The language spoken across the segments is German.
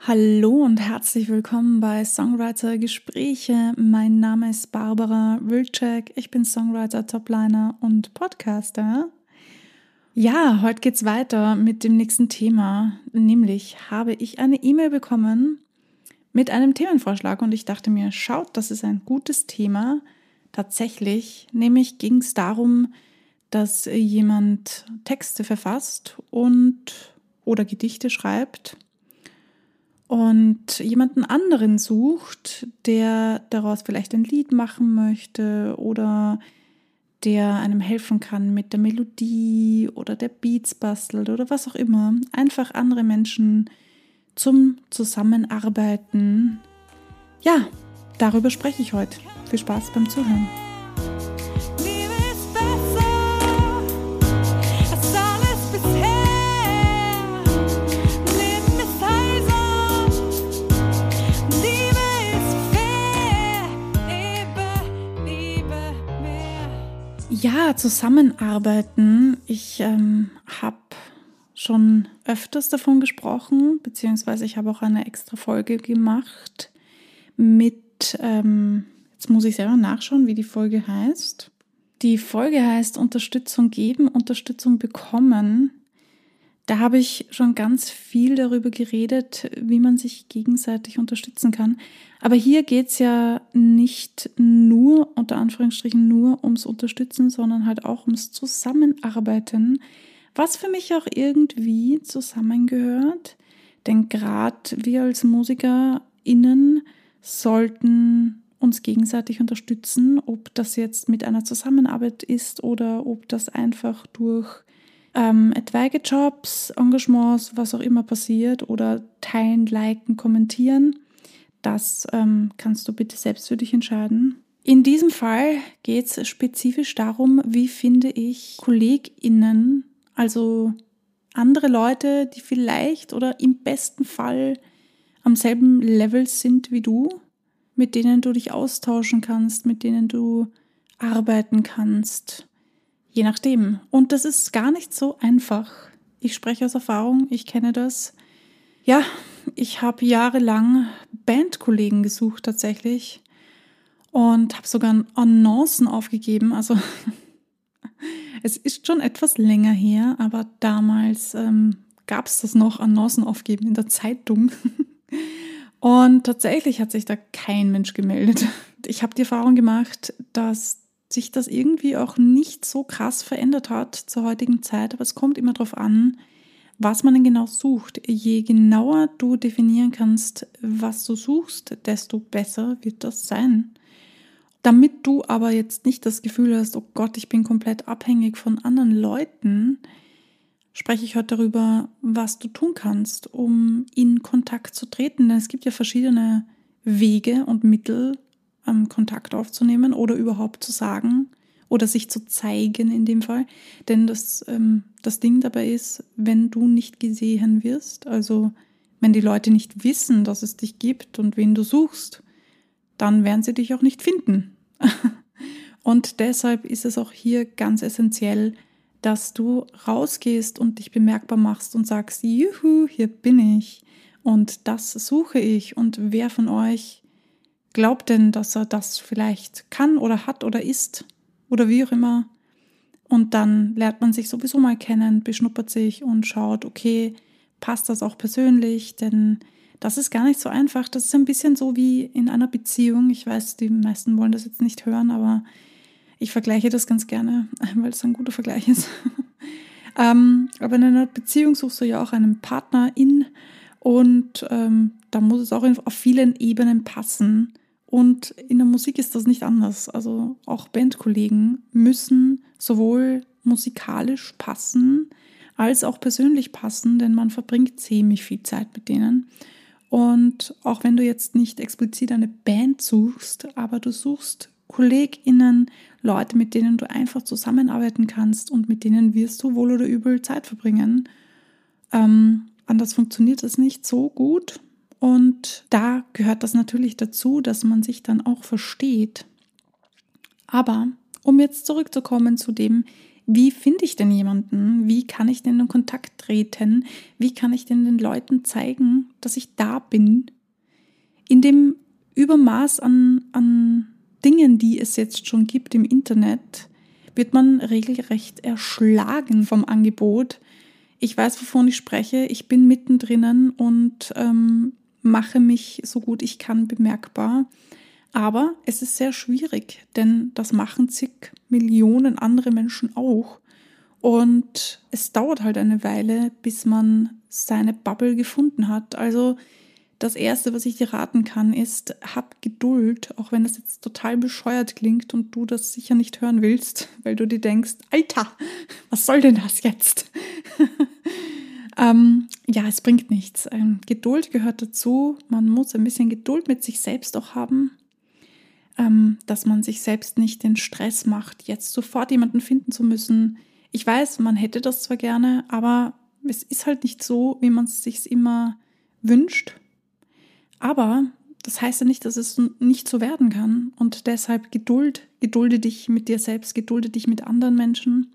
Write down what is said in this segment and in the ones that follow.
Hallo und herzlich willkommen bei Songwriter Gespräche. Mein Name ist Barbara Wilczek. Ich bin Songwriter, Topliner und Podcaster. Ja, heute geht's weiter mit dem nächsten Thema. Nämlich habe ich eine E-Mail bekommen mit einem Themenvorschlag und ich dachte mir, schaut, das ist ein gutes Thema. Tatsächlich, nämlich ging es darum, dass jemand Texte verfasst und oder Gedichte schreibt und jemanden anderen sucht, der daraus vielleicht ein Lied machen möchte oder der einem helfen kann mit der Melodie oder der Beats bastelt oder was auch immer. Einfach andere Menschen zum Zusammenarbeiten. Ja, darüber spreche ich heute. Viel Spaß beim Zuhören. Ja, zusammenarbeiten. Ich ähm, habe schon öfters davon gesprochen, beziehungsweise ich habe auch eine extra Folge gemacht mit, ähm, jetzt muss ich selber nachschauen, wie die Folge heißt. Die Folge heißt Unterstützung geben, Unterstützung bekommen. Da habe ich schon ganz viel darüber geredet, wie man sich gegenseitig unterstützen kann. Aber hier geht es ja nicht nur, unter Anführungsstrichen, nur ums Unterstützen, sondern halt auch ums Zusammenarbeiten, was für mich auch irgendwie zusammengehört. Denn gerade wir als MusikerInnen sollten uns gegenseitig unterstützen, ob das jetzt mit einer Zusammenarbeit ist oder ob das einfach durch ähm, etwaige Jobs, Engagements, was auch immer passiert oder teilen, liken, kommentieren. Das ähm, kannst du bitte selbst für dich entscheiden. In diesem Fall geht es spezifisch darum, wie finde ich KollegInnen, also andere Leute, die vielleicht oder im besten Fall am selben Level sind wie du, mit denen du dich austauschen kannst, mit denen du arbeiten kannst. Je nachdem. Und das ist gar nicht so einfach. Ich spreche aus Erfahrung, ich kenne das. Ja, ich habe jahrelang Bandkollegen gesucht tatsächlich und habe sogar Annoncen aufgegeben. Also es ist schon etwas länger her, aber damals ähm, gab es das noch, Annoncen aufgeben in der Zeitung. Und tatsächlich hat sich da kein Mensch gemeldet. Ich habe die Erfahrung gemacht, dass sich das irgendwie auch nicht so krass verändert hat zur heutigen Zeit, aber es kommt immer darauf an, was man denn genau sucht. Je genauer du definieren kannst, was du suchst, desto besser wird das sein. Damit du aber jetzt nicht das Gefühl hast, oh Gott, ich bin komplett abhängig von anderen Leuten, spreche ich heute darüber, was du tun kannst, um in Kontakt zu treten. Denn es gibt ja verschiedene Wege und Mittel, ähm, Kontakt aufzunehmen oder überhaupt zu sagen oder sich zu zeigen in dem Fall. Denn das, ähm, das Ding dabei ist, wenn du nicht gesehen wirst, also wenn die Leute nicht wissen, dass es dich gibt und wen du suchst, dann werden sie dich auch nicht finden. und deshalb ist es auch hier ganz essentiell, dass du rausgehst und dich bemerkbar machst und sagst, juhu, hier bin ich und das suche ich und wer von euch glaubt denn, dass er das vielleicht kann oder hat oder ist oder wie auch immer. Und dann lernt man sich sowieso mal kennen, beschnuppert sich und schaut, okay, passt das auch persönlich? Denn das ist gar nicht so einfach. Das ist ein bisschen so wie in einer Beziehung. Ich weiß, die meisten wollen das jetzt nicht hören, aber ich vergleiche das ganz gerne, weil es ein guter Vergleich ist. ähm, aber in einer Beziehung suchst du ja auch einen Partner in und ähm, da muss es auch auf vielen Ebenen passen. Und in der Musik ist das nicht anders. Also auch Bandkollegen müssen sowohl musikalisch passen als auch persönlich passen, denn man verbringt ziemlich viel Zeit mit denen. Und auch wenn du jetzt nicht explizit eine Band suchst, aber du suchst KollegInnen, Leute, mit denen du einfach zusammenarbeiten kannst und mit denen wirst du wohl oder übel Zeit verbringen. Ähm, anders funktioniert das nicht so gut. Und da gehört das natürlich dazu, dass man sich dann auch versteht. Aber um jetzt zurückzukommen zu dem, wie finde ich denn jemanden? Wie kann ich denn in Kontakt treten? Wie kann ich denn den Leuten zeigen, dass ich da bin? In dem Übermaß an, an Dingen, die es jetzt schon gibt im Internet, wird man regelrecht erschlagen vom Angebot. Ich weiß, wovon ich spreche. Ich bin mittendrin und ähm, mache mich so gut ich kann bemerkbar. Aber es ist sehr schwierig, denn das machen zig Millionen andere Menschen auch. Und es dauert halt eine Weile, bis man seine Bubble gefunden hat. Also das Erste, was ich dir raten kann, ist, hab Geduld, auch wenn das jetzt total bescheuert klingt und du das sicher nicht hören willst, weil du dir denkst, Alter, was soll denn das jetzt? ähm, ja, es bringt nichts. Ähm, Geduld gehört dazu. Man muss ein bisschen Geduld mit sich selbst auch haben ähm, dass man sich selbst nicht den Stress macht, jetzt sofort jemanden finden zu müssen. Ich weiß, man hätte das zwar gerne, aber es ist halt nicht so, wie man es sich immer wünscht. Aber das heißt ja nicht, dass es nicht so werden kann. Und deshalb Geduld, gedulde dich mit dir selbst, gedulde dich mit anderen Menschen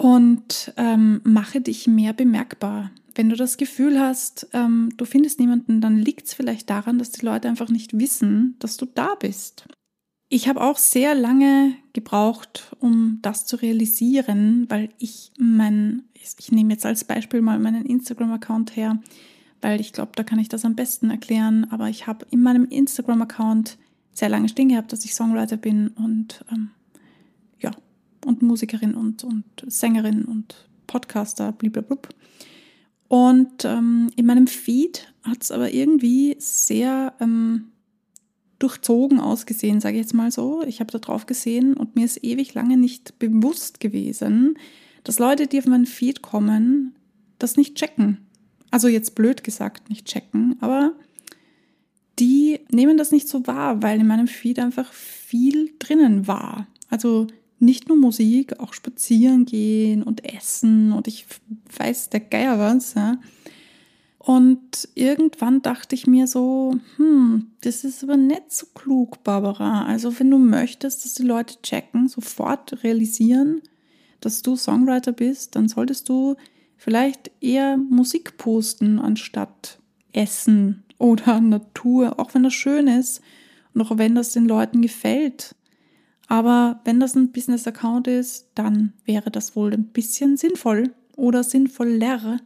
und ähm, mache dich mehr bemerkbar. Wenn du das Gefühl hast, ähm, du findest niemanden, dann liegt es vielleicht daran, dass die Leute einfach nicht wissen, dass du da bist. Ich habe auch sehr lange gebraucht, um das zu realisieren, weil ich mein, ich nehme jetzt als Beispiel mal meinen Instagram-Account her, weil ich glaube, da kann ich das am besten erklären. Aber ich habe in meinem Instagram-Account sehr lange stehen gehabt, dass ich Songwriter bin und ähm, und Musikerin und, und Sängerin und Podcaster, blablabla. Und ähm, in meinem Feed hat es aber irgendwie sehr ähm, durchzogen ausgesehen, sage ich jetzt mal so. Ich habe da drauf gesehen und mir ist ewig lange nicht bewusst gewesen, dass Leute, die auf meinen Feed kommen, das nicht checken. Also jetzt blöd gesagt, nicht checken, aber die nehmen das nicht so wahr, weil in meinem Feed einfach viel drinnen war. Also nicht nur Musik, auch spazieren gehen und essen und ich weiß der Geier was. Ja. Und irgendwann dachte ich mir so, hm, das ist aber nicht so klug, Barbara. Also wenn du möchtest, dass die Leute checken, sofort realisieren, dass du Songwriter bist, dann solltest du vielleicht eher Musik posten anstatt Essen oder Natur, auch wenn das schön ist und auch wenn das den Leuten gefällt. Aber wenn das ein Business-Account ist, dann wäre das wohl ein bisschen sinnvoll oder sinnvoller,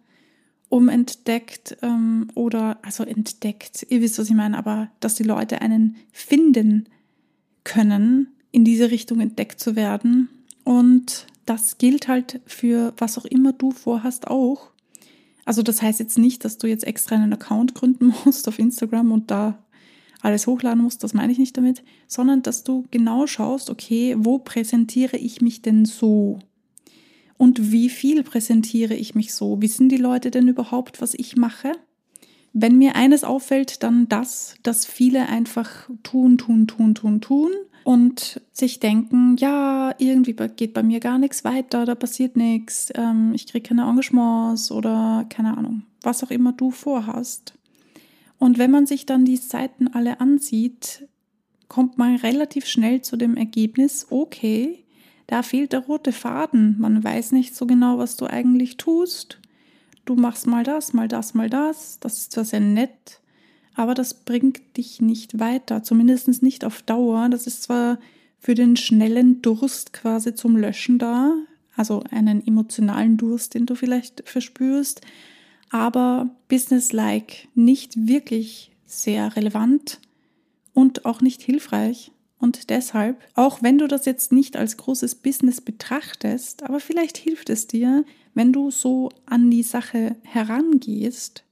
um entdeckt ähm, oder, also entdeckt, ihr wisst, was ich meine, aber dass die Leute einen finden können, in diese Richtung entdeckt zu werden. Und das gilt halt für was auch immer du vorhast auch. Also das heißt jetzt nicht, dass du jetzt extra einen Account gründen musst auf Instagram und da alles hochladen musst, das meine ich nicht damit, sondern dass du genau schaust, okay, wo präsentiere ich mich denn so? Und wie viel präsentiere ich mich so? Wissen die Leute denn überhaupt, was ich mache? Wenn mir eines auffällt, dann das, dass viele einfach tun, tun, tun, tun, tun und sich denken, ja, irgendwie geht bei mir gar nichts weiter, da passiert nichts, ähm, ich kriege keine Engagements oder keine Ahnung, was auch immer du vorhast. Und wenn man sich dann die Seiten alle ansieht, kommt man relativ schnell zu dem Ergebnis, okay, da fehlt der rote Faden. Man weiß nicht so genau, was du eigentlich tust. Du machst mal das, mal das, mal das. Das ist zwar sehr nett, aber das bringt dich nicht weiter, zumindest nicht auf Dauer. Das ist zwar für den schnellen Durst quasi zum Löschen da, also einen emotionalen Durst, den du vielleicht verspürst, aber businesslike, nicht wirklich sehr relevant und auch nicht hilfreich. Und deshalb, auch wenn du das jetzt nicht als großes Business betrachtest, aber vielleicht hilft es dir, wenn du so an die Sache herangehst,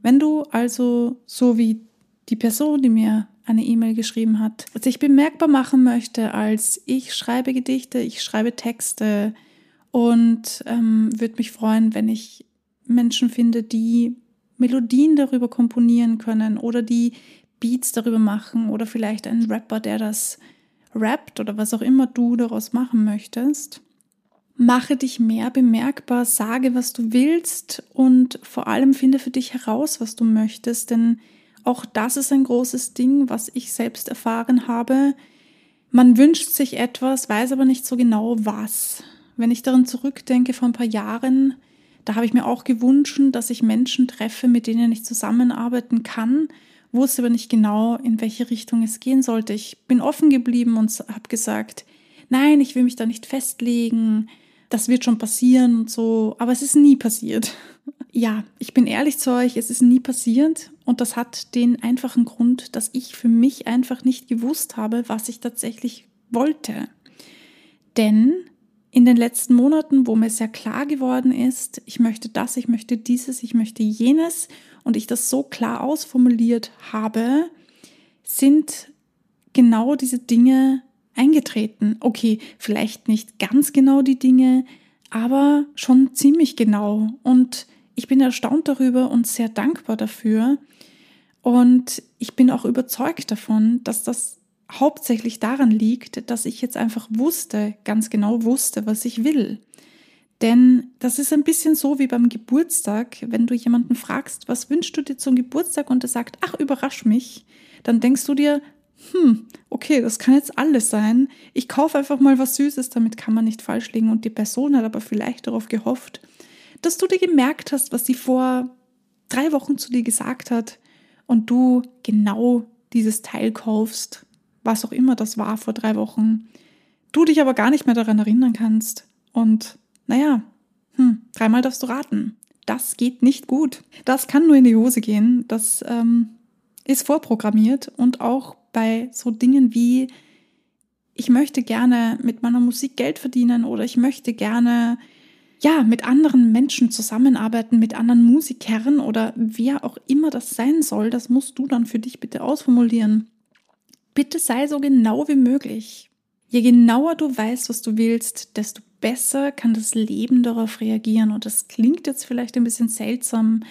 wenn du also so wie die Person, die mir eine E-Mail geschrieben hat, sich bemerkbar machen möchte als ich schreibe Gedichte, ich schreibe Texte und ähm, würde mich freuen, wenn ich Menschen finde, die Melodien darüber komponieren können oder die Beats darüber machen oder vielleicht einen Rapper, der das rappt oder was auch immer du daraus machen möchtest. Mache dich mehr bemerkbar, sage, was du willst und vor allem finde für dich heraus, was du möchtest, denn auch das ist ein großes Ding, was ich selbst erfahren habe. Man wünscht sich etwas, weiß aber nicht so genau was. wenn ich daran zurückdenke, vor ein paar Jahren, da habe ich mir auch gewünscht, dass ich Menschen treffe, mit denen ich zusammenarbeiten kann, wusste aber nicht genau, in welche Richtung es gehen sollte. Ich bin offen geblieben und habe gesagt, nein, ich will mich da nicht festlegen, das wird schon passieren und so, aber es ist nie passiert. Ja, ich bin ehrlich zu euch, es ist nie passiert und das hat den einfachen Grund, dass ich für mich einfach nicht gewusst habe, was ich tatsächlich wollte. Denn in den letzten Monaten, wo mir sehr klar geworden ist, ich möchte das, ich möchte dieses, ich möchte jenes und ich das so klar ausformuliert habe, sind genau diese Dinge eingetreten. Okay, vielleicht nicht ganz genau die Dinge, aber schon ziemlich genau. Und ich bin erstaunt darüber und sehr dankbar dafür. Und ich bin auch überzeugt davon, dass das hauptsächlich daran liegt, dass ich jetzt einfach wusste, ganz genau wusste, was ich will. Denn das ist ein bisschen so wie beim Geburtstag, wenn du jemanden fragst, was wünschst du dir zum Geburtstag und er sagt, ach, überrasch mich, dann denkst du dir, hm, okay, das kann jetzt alles sein. Ich kaufe einfach mal was Süßes, damit kann man nicht falsch liegen. Und die Person hat aber vielleicht darauf gehofft, dass du dir gemerkt hast, was sie vor drei Wochen zu dir gesagt hat und du genau dieses Teil kaufst, was auch immer das war vor drei Wochen. Du dich aber gar nicht mehr daran erinnern kannst. Und naja, hm, dreimal darfst du raten. Das geht nicht gut. Das kann nur in die Hose gehen. Das ähm, ist vorprogrammiert und auch bei so Dingen wie, ich möchte gerne mit meiner Musik Geld verdienen oder ich möchte gerne ja, mit anderen Menschen zusammenarbeiten, mit anderen Musikern oder wer auch immer das sein soll, das musst du dann für dich bitte ausformulieren. Bitte sei so genau wie möglich. Je genauer du weißt, was du willst, desto besser kann das Leben darauf reagieren. Und das klingt jetzt vielleicht ein bisschen seltsam,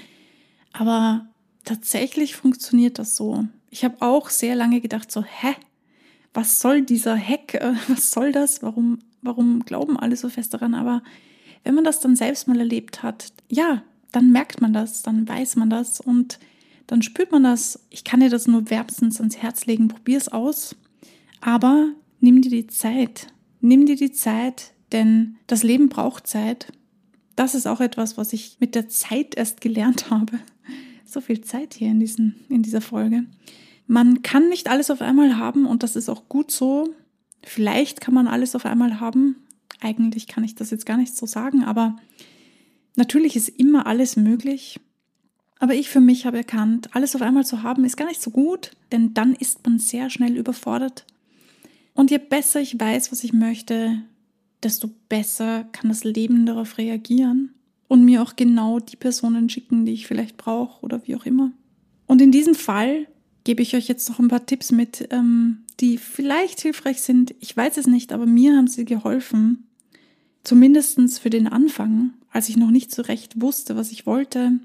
aber tatsächlich funktioniert das so. Ich habe auch sehr lange gedacht, so, hä? Was soll dieser Hack? Was soll das? Warum, warum glauben alle so fest daran? Aber wenn man das dann selbst mal erlebt hat, ja, dann merkt man das, dann weiß man das und dann spürt man das. Ich kann dir das nur wärmstens ans Herz legen, probier es aus. Aber nimm dir die Zeit. Nimm dir die Zeit, denn das Leben braucht Zeit. Das ist auch etwas, was ich mit der Zeit erst gelernt habe. So viel Zeit hier in, diesen, in dieser Folge. Man kann nicht alles auf einmal haben und das ist auch gut so. Vielleicht kann man alles auf einmal haben. Eigentlich kann ich das jetzt gar nicht so sagen, aber natürlich ist immer alles möglich. Aber ich für mich habe erkannt, alles auf einmal zu haben, ist gar nicht so gut, denn dann ist man sehr schnell überfordert. Und je besser ich weiß, was ich möchte, desto besser kann das Leben darauf reagieren und mir auch genau die Personen schicken, die ich vielleicht brauche oder wie auch immer. Und in diesem Fall gebe ich euch jetzt noch ein paar Tipps mit, ähm, die vielleicht hilfreich sind. Ich weiß es nicht, aber mir haben sie geholfen. Zumindest für den Anfang, als ich noch nicht so recht wusste, was ich wollte,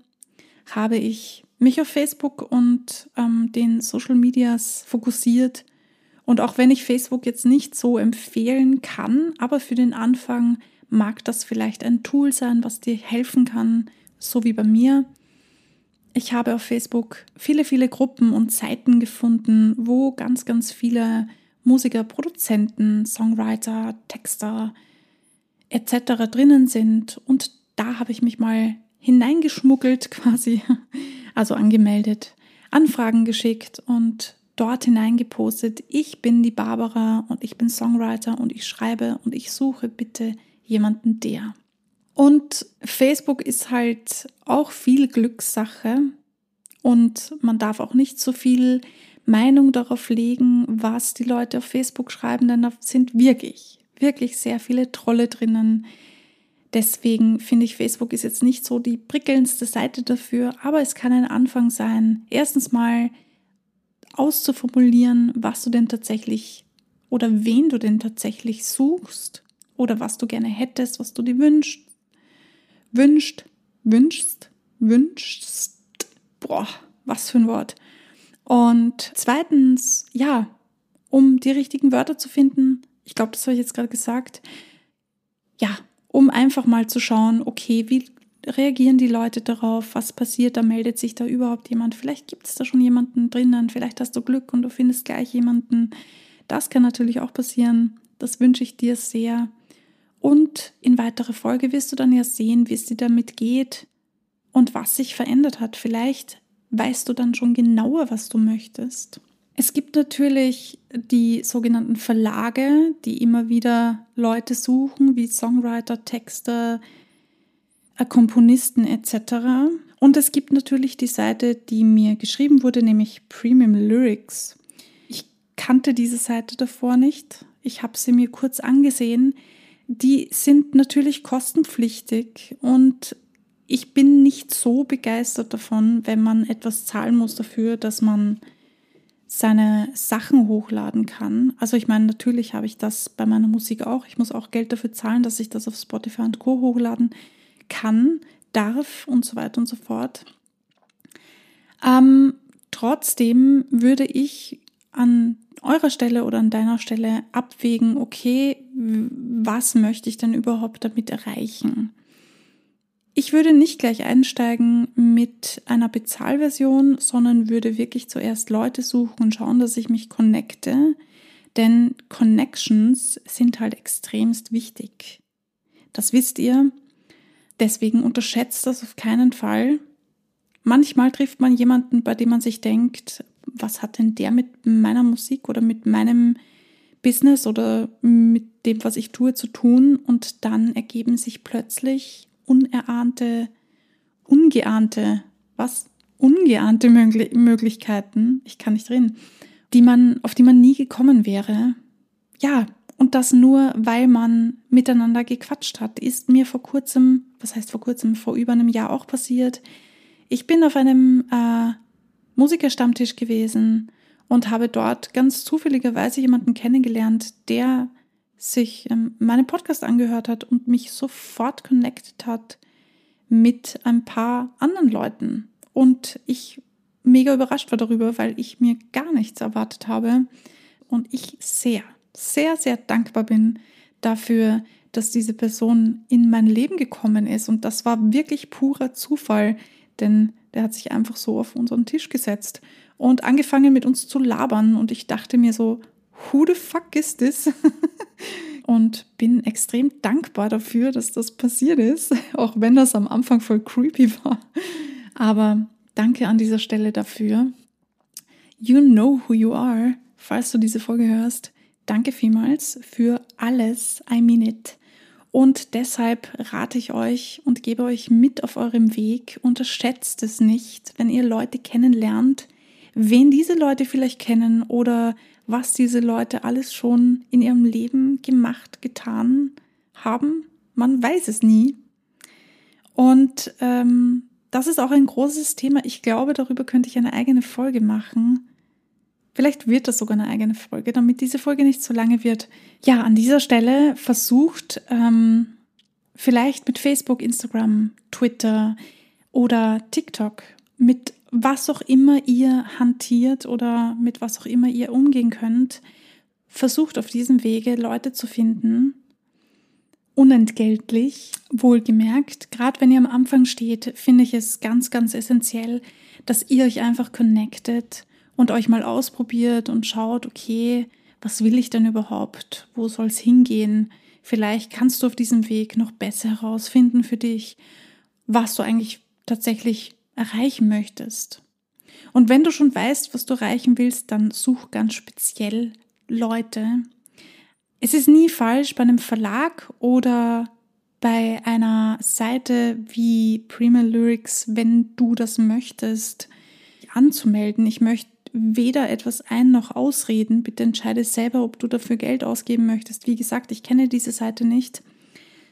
habe ich mich auf Facebook und ähm, den Social Medias fokussiert. Und auch wenn ich Facebook jetzt nicht so empfehlen kann, aber für den Anfang mag das vielleicht ein Tool sein, was dir helfen kann, so wie bei mir. Ich habe auf Facebook viele, viele Gruppen und Seiten gefunden, wo ganz, ganz viele Musiker, Produzenten, Songwriter, Texter etc. drinnen sind. Und da habe ich mich mal hineingeschmuggelt quasi, also angemeldet, Anfragen geschickt und dort hineingepostet, ich bin die Barbara und ich bin Songwriter und ich schreibe und ich suche bitte jemanden der. Und Facebook ist halt auch viel Glückssache und man darf auch nicht so viel Meinung darauf legen, was die Leute auf Facebook schreiben, denn da sind wirklich, wirklich sehr viele Trolle drinnen. Deswegen finde ich, Facebook ist jetzt nicht so die prickelndste Seite dafür, aber es kann ein Anfang sein. Erstens mal auszuformulieren, was du denn tatsächlich oder wen du denn tatsächlich suchst oder was du gerne hättest, was du dir wünschst wünscht, wünschst, wünschst. Boah, was für ein Wort. Und zweitens, ja, um die richtigen Wörter zu finden, ich glaube, das habe ich jetzt gerade gesagt, ja, um einfach mal zu schauen, okay, wie reagieren die Leute darauf, was passiert, da meldet sich da überhaupt jemand, vielleicht gibt es da schon jemanden drinnen, vielleicht hast du Glück und du findest gleich jemanden. Das kann natürlich auch passieren, das wünsche ich dir sehr. Und in weiterer Folge wirst du dann ja sehen, wie es dir damit geht und was sich verändert hat. Vielleicht weißt du dann schon genauer, was du möchtest. Es gibt natürlich die sogenannten Verlage, die immer wieder Leute suchen, wie Songwriter, Texter, äh, Komponisten etc. Und es gibt natürlich die Seite, die mir geschrieben wurde, nämlich Premium Lyrics. Ich kannte diese Seite davor nicht. Ich habe sie mir kurz angesehen. Die sind natürlich kostenpflichtig und ich bin nicht so begeistert davon, wenn man etwas zahlen muss dafür, dass man seine Sachen hochladen kann. Also ich meine, natürlich habe ich das bei meiner Musik auch. Ich muss auch Geld dafür zahlen, dass ich das auf Spotify und Co hochladen kann, darf und so weiter und so fort. Ähm, trotzdem würde ich an eurer Stelle oder an deiner Stelle abwägen, okay, was möchte ich denn überhaupt damit erreichen? Ich würde nicht gleich einsteigen mit einer Bezahlversion, sondern würde wirklich zuerst Leute suchen und schauen, dass ich mich connecte. Denn Connections sind halt extremst wichtig. Das wisst ihr. Deswegen unterschätzt das auf keinen Fall. Manchmal trifft man jemanden, bei dem man sich denkt, was hat denn der mit meiner Musik oder mit meinem Business oder mit dem, was ich tue, zu tun? Und dann ergeben sich plötzlich unerahnte, ungeahnte, was? Ungeahnte Möglich Möglichkeiten, ich kann nicht reden, die man, auf die man nie gekommen wäre. Ja, und das nur, weil man miteinander gequatscht hat, ist mir vor kurzem, was heißt vor kurzem, vor über einem Jahr auch passiert. Ich bin auf einem äh, Musikerstammtisch gewesen und habe dort ganz zufälligerweise jemanden kennengelernt, der sich ähm, meinen Podcast angehört hat und mich sofort connected hat mit ein paar anderen Leuten. Und ich mega überrascht war darüber, weil ich mir gar nichts erwartet habe. Und ich sehr, sehr, sehr dankbar bin dafür, dass diese Person in mein Leben gekommen ist. Und das war wirklich purer Zufall, denn der hat sich einfach so auf unseren Tisch gesetzt und angefangen mit uns zu labern. Und ich dachte mir so, who the fuck is this? und bin extrem dankbar dafür, dass das passiert ist, auch wenn das am Anfang voll creepy war. Aber danke an dieser Stelle dafür. You know who you are, falls du diese Folge hörst. Danke vielmals für alles. I mean it. Und deshalb rate ich euch und gebe euch mit auf eurem Weg. Unterschätzt es nicht, wenn ihr Leute kennenlernt, wen diese Leute vielleicht kennen oder was diese Leute alles schon in ihrem Leben gemacht, getan haben. Man weiß es nie. Und ähm, das ist auch ein großes Thema. Ich glaube, darüber könnte ich eine eigene Folge machen. Vielleicht wird das sogar eine eigene Folge, damit diese Folge nicht so lange wird. Ja, an dieser Stelle versucht ähm, vielleicht mit Facebook, Instagram, Twitter oder TikTok mit was auch immer ihr hantiert oder mit was auch immer ihr umgehen könnt, versucht auf diesem Wege Leute zu finden, unentgeltlich, wohlgemerkt. Gerade wenn ihr am Anfang steht, finde ich es ganz, ganz essentiell, dass ihr euch einfach connectet und euch mal ausprobiert und schaut, okay, was will ich denn überhaupt? Wo soll es hingehen? Vielleicht kannst du auf diesem Weg noch besser herausfinden für dich, was du eigentlich tatsächlich erreichen möchtest. Und wenn du schon weißt, was du erreichen willst, dann such ganz speziell Leute. Es ist nie falsch bei einem Verlag oder bei einer Seite wie Prima Lyrics, wenn du das möchtest, anzumelden. Ich möchte weder etwas ein noch ausreden. Bitte entscheide selber, ob du dafür Geld ausgeben möchtest. Wie gesagt, ich kenne diese Seite nicht.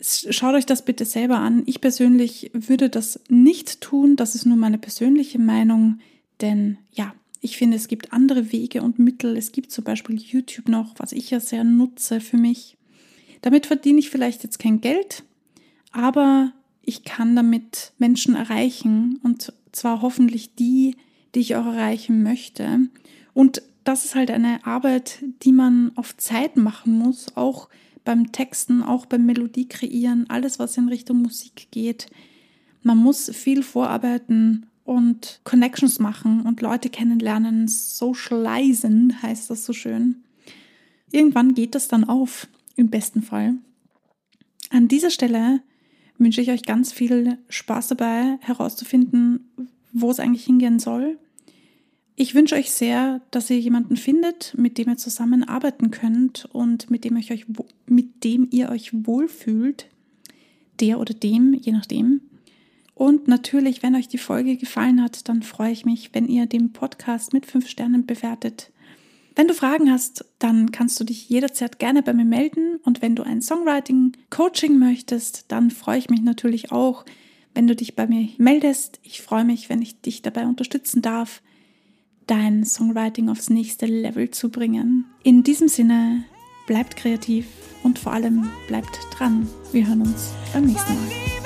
Schaut euch das bitte selber an. Ich persönlich würde das nicht tun. Das ist nur meine persönliche Meinung. Denn ja, ich finde, es gibt andere Wege und Mittel. Es gibt zum Beispiel YouTube noch, was ich ja sehr nutze für mich. Damit verdiene ich vielleicht jetzt kein Geld, aber ich kann damit Menschen erreichen und zwar hoffentlich die, die ich auch erreichen möchte. Und das ist halt eine Arbeit, die man auf Zeit machen muss, auch beim Texten, auch beim Melodie kreieren, alles, was in Richtung Musik geht. Man muss viel vorarbeiten und Connections machen und Leute kennenlernen, socializen heißt das so schön. Irgendwann geht das dann auf, im besten Fall. An dieser Stelle wünsche ich euch ganz viel Spaß dabei, herauszufinden, wo es eigentlich hingehen soll. Ich wünsche euch sehr, dass ihr jemanden findet, mit dem ihr zusammenarbeiten könnt und mit dem, euch, mit dem ihr euch wohlfühlt. Der oder dem, je nachdem. Und natürlich, wenn euch die Folge gefallen hat, dann freue ich mich, wenn ihr den Podcast mit fünf Sternen bewertet. Wenn du Fragen hast, dann kannst du dich jederzeit gerne bei mir melden. Und wenn du ein Songwriting-Coaching möchtest, dann freue ich mich natürlich auch, wenn du dich bei mir meldest. Ich freue mich, wenn ich dich dabei unterstützen darf, dein Songwriting aufs nächste Level zu bringen. In diesem Sinne, bleibt kreativ und vor allem bleibt dran. Wir hören uns beim nächsten Mal.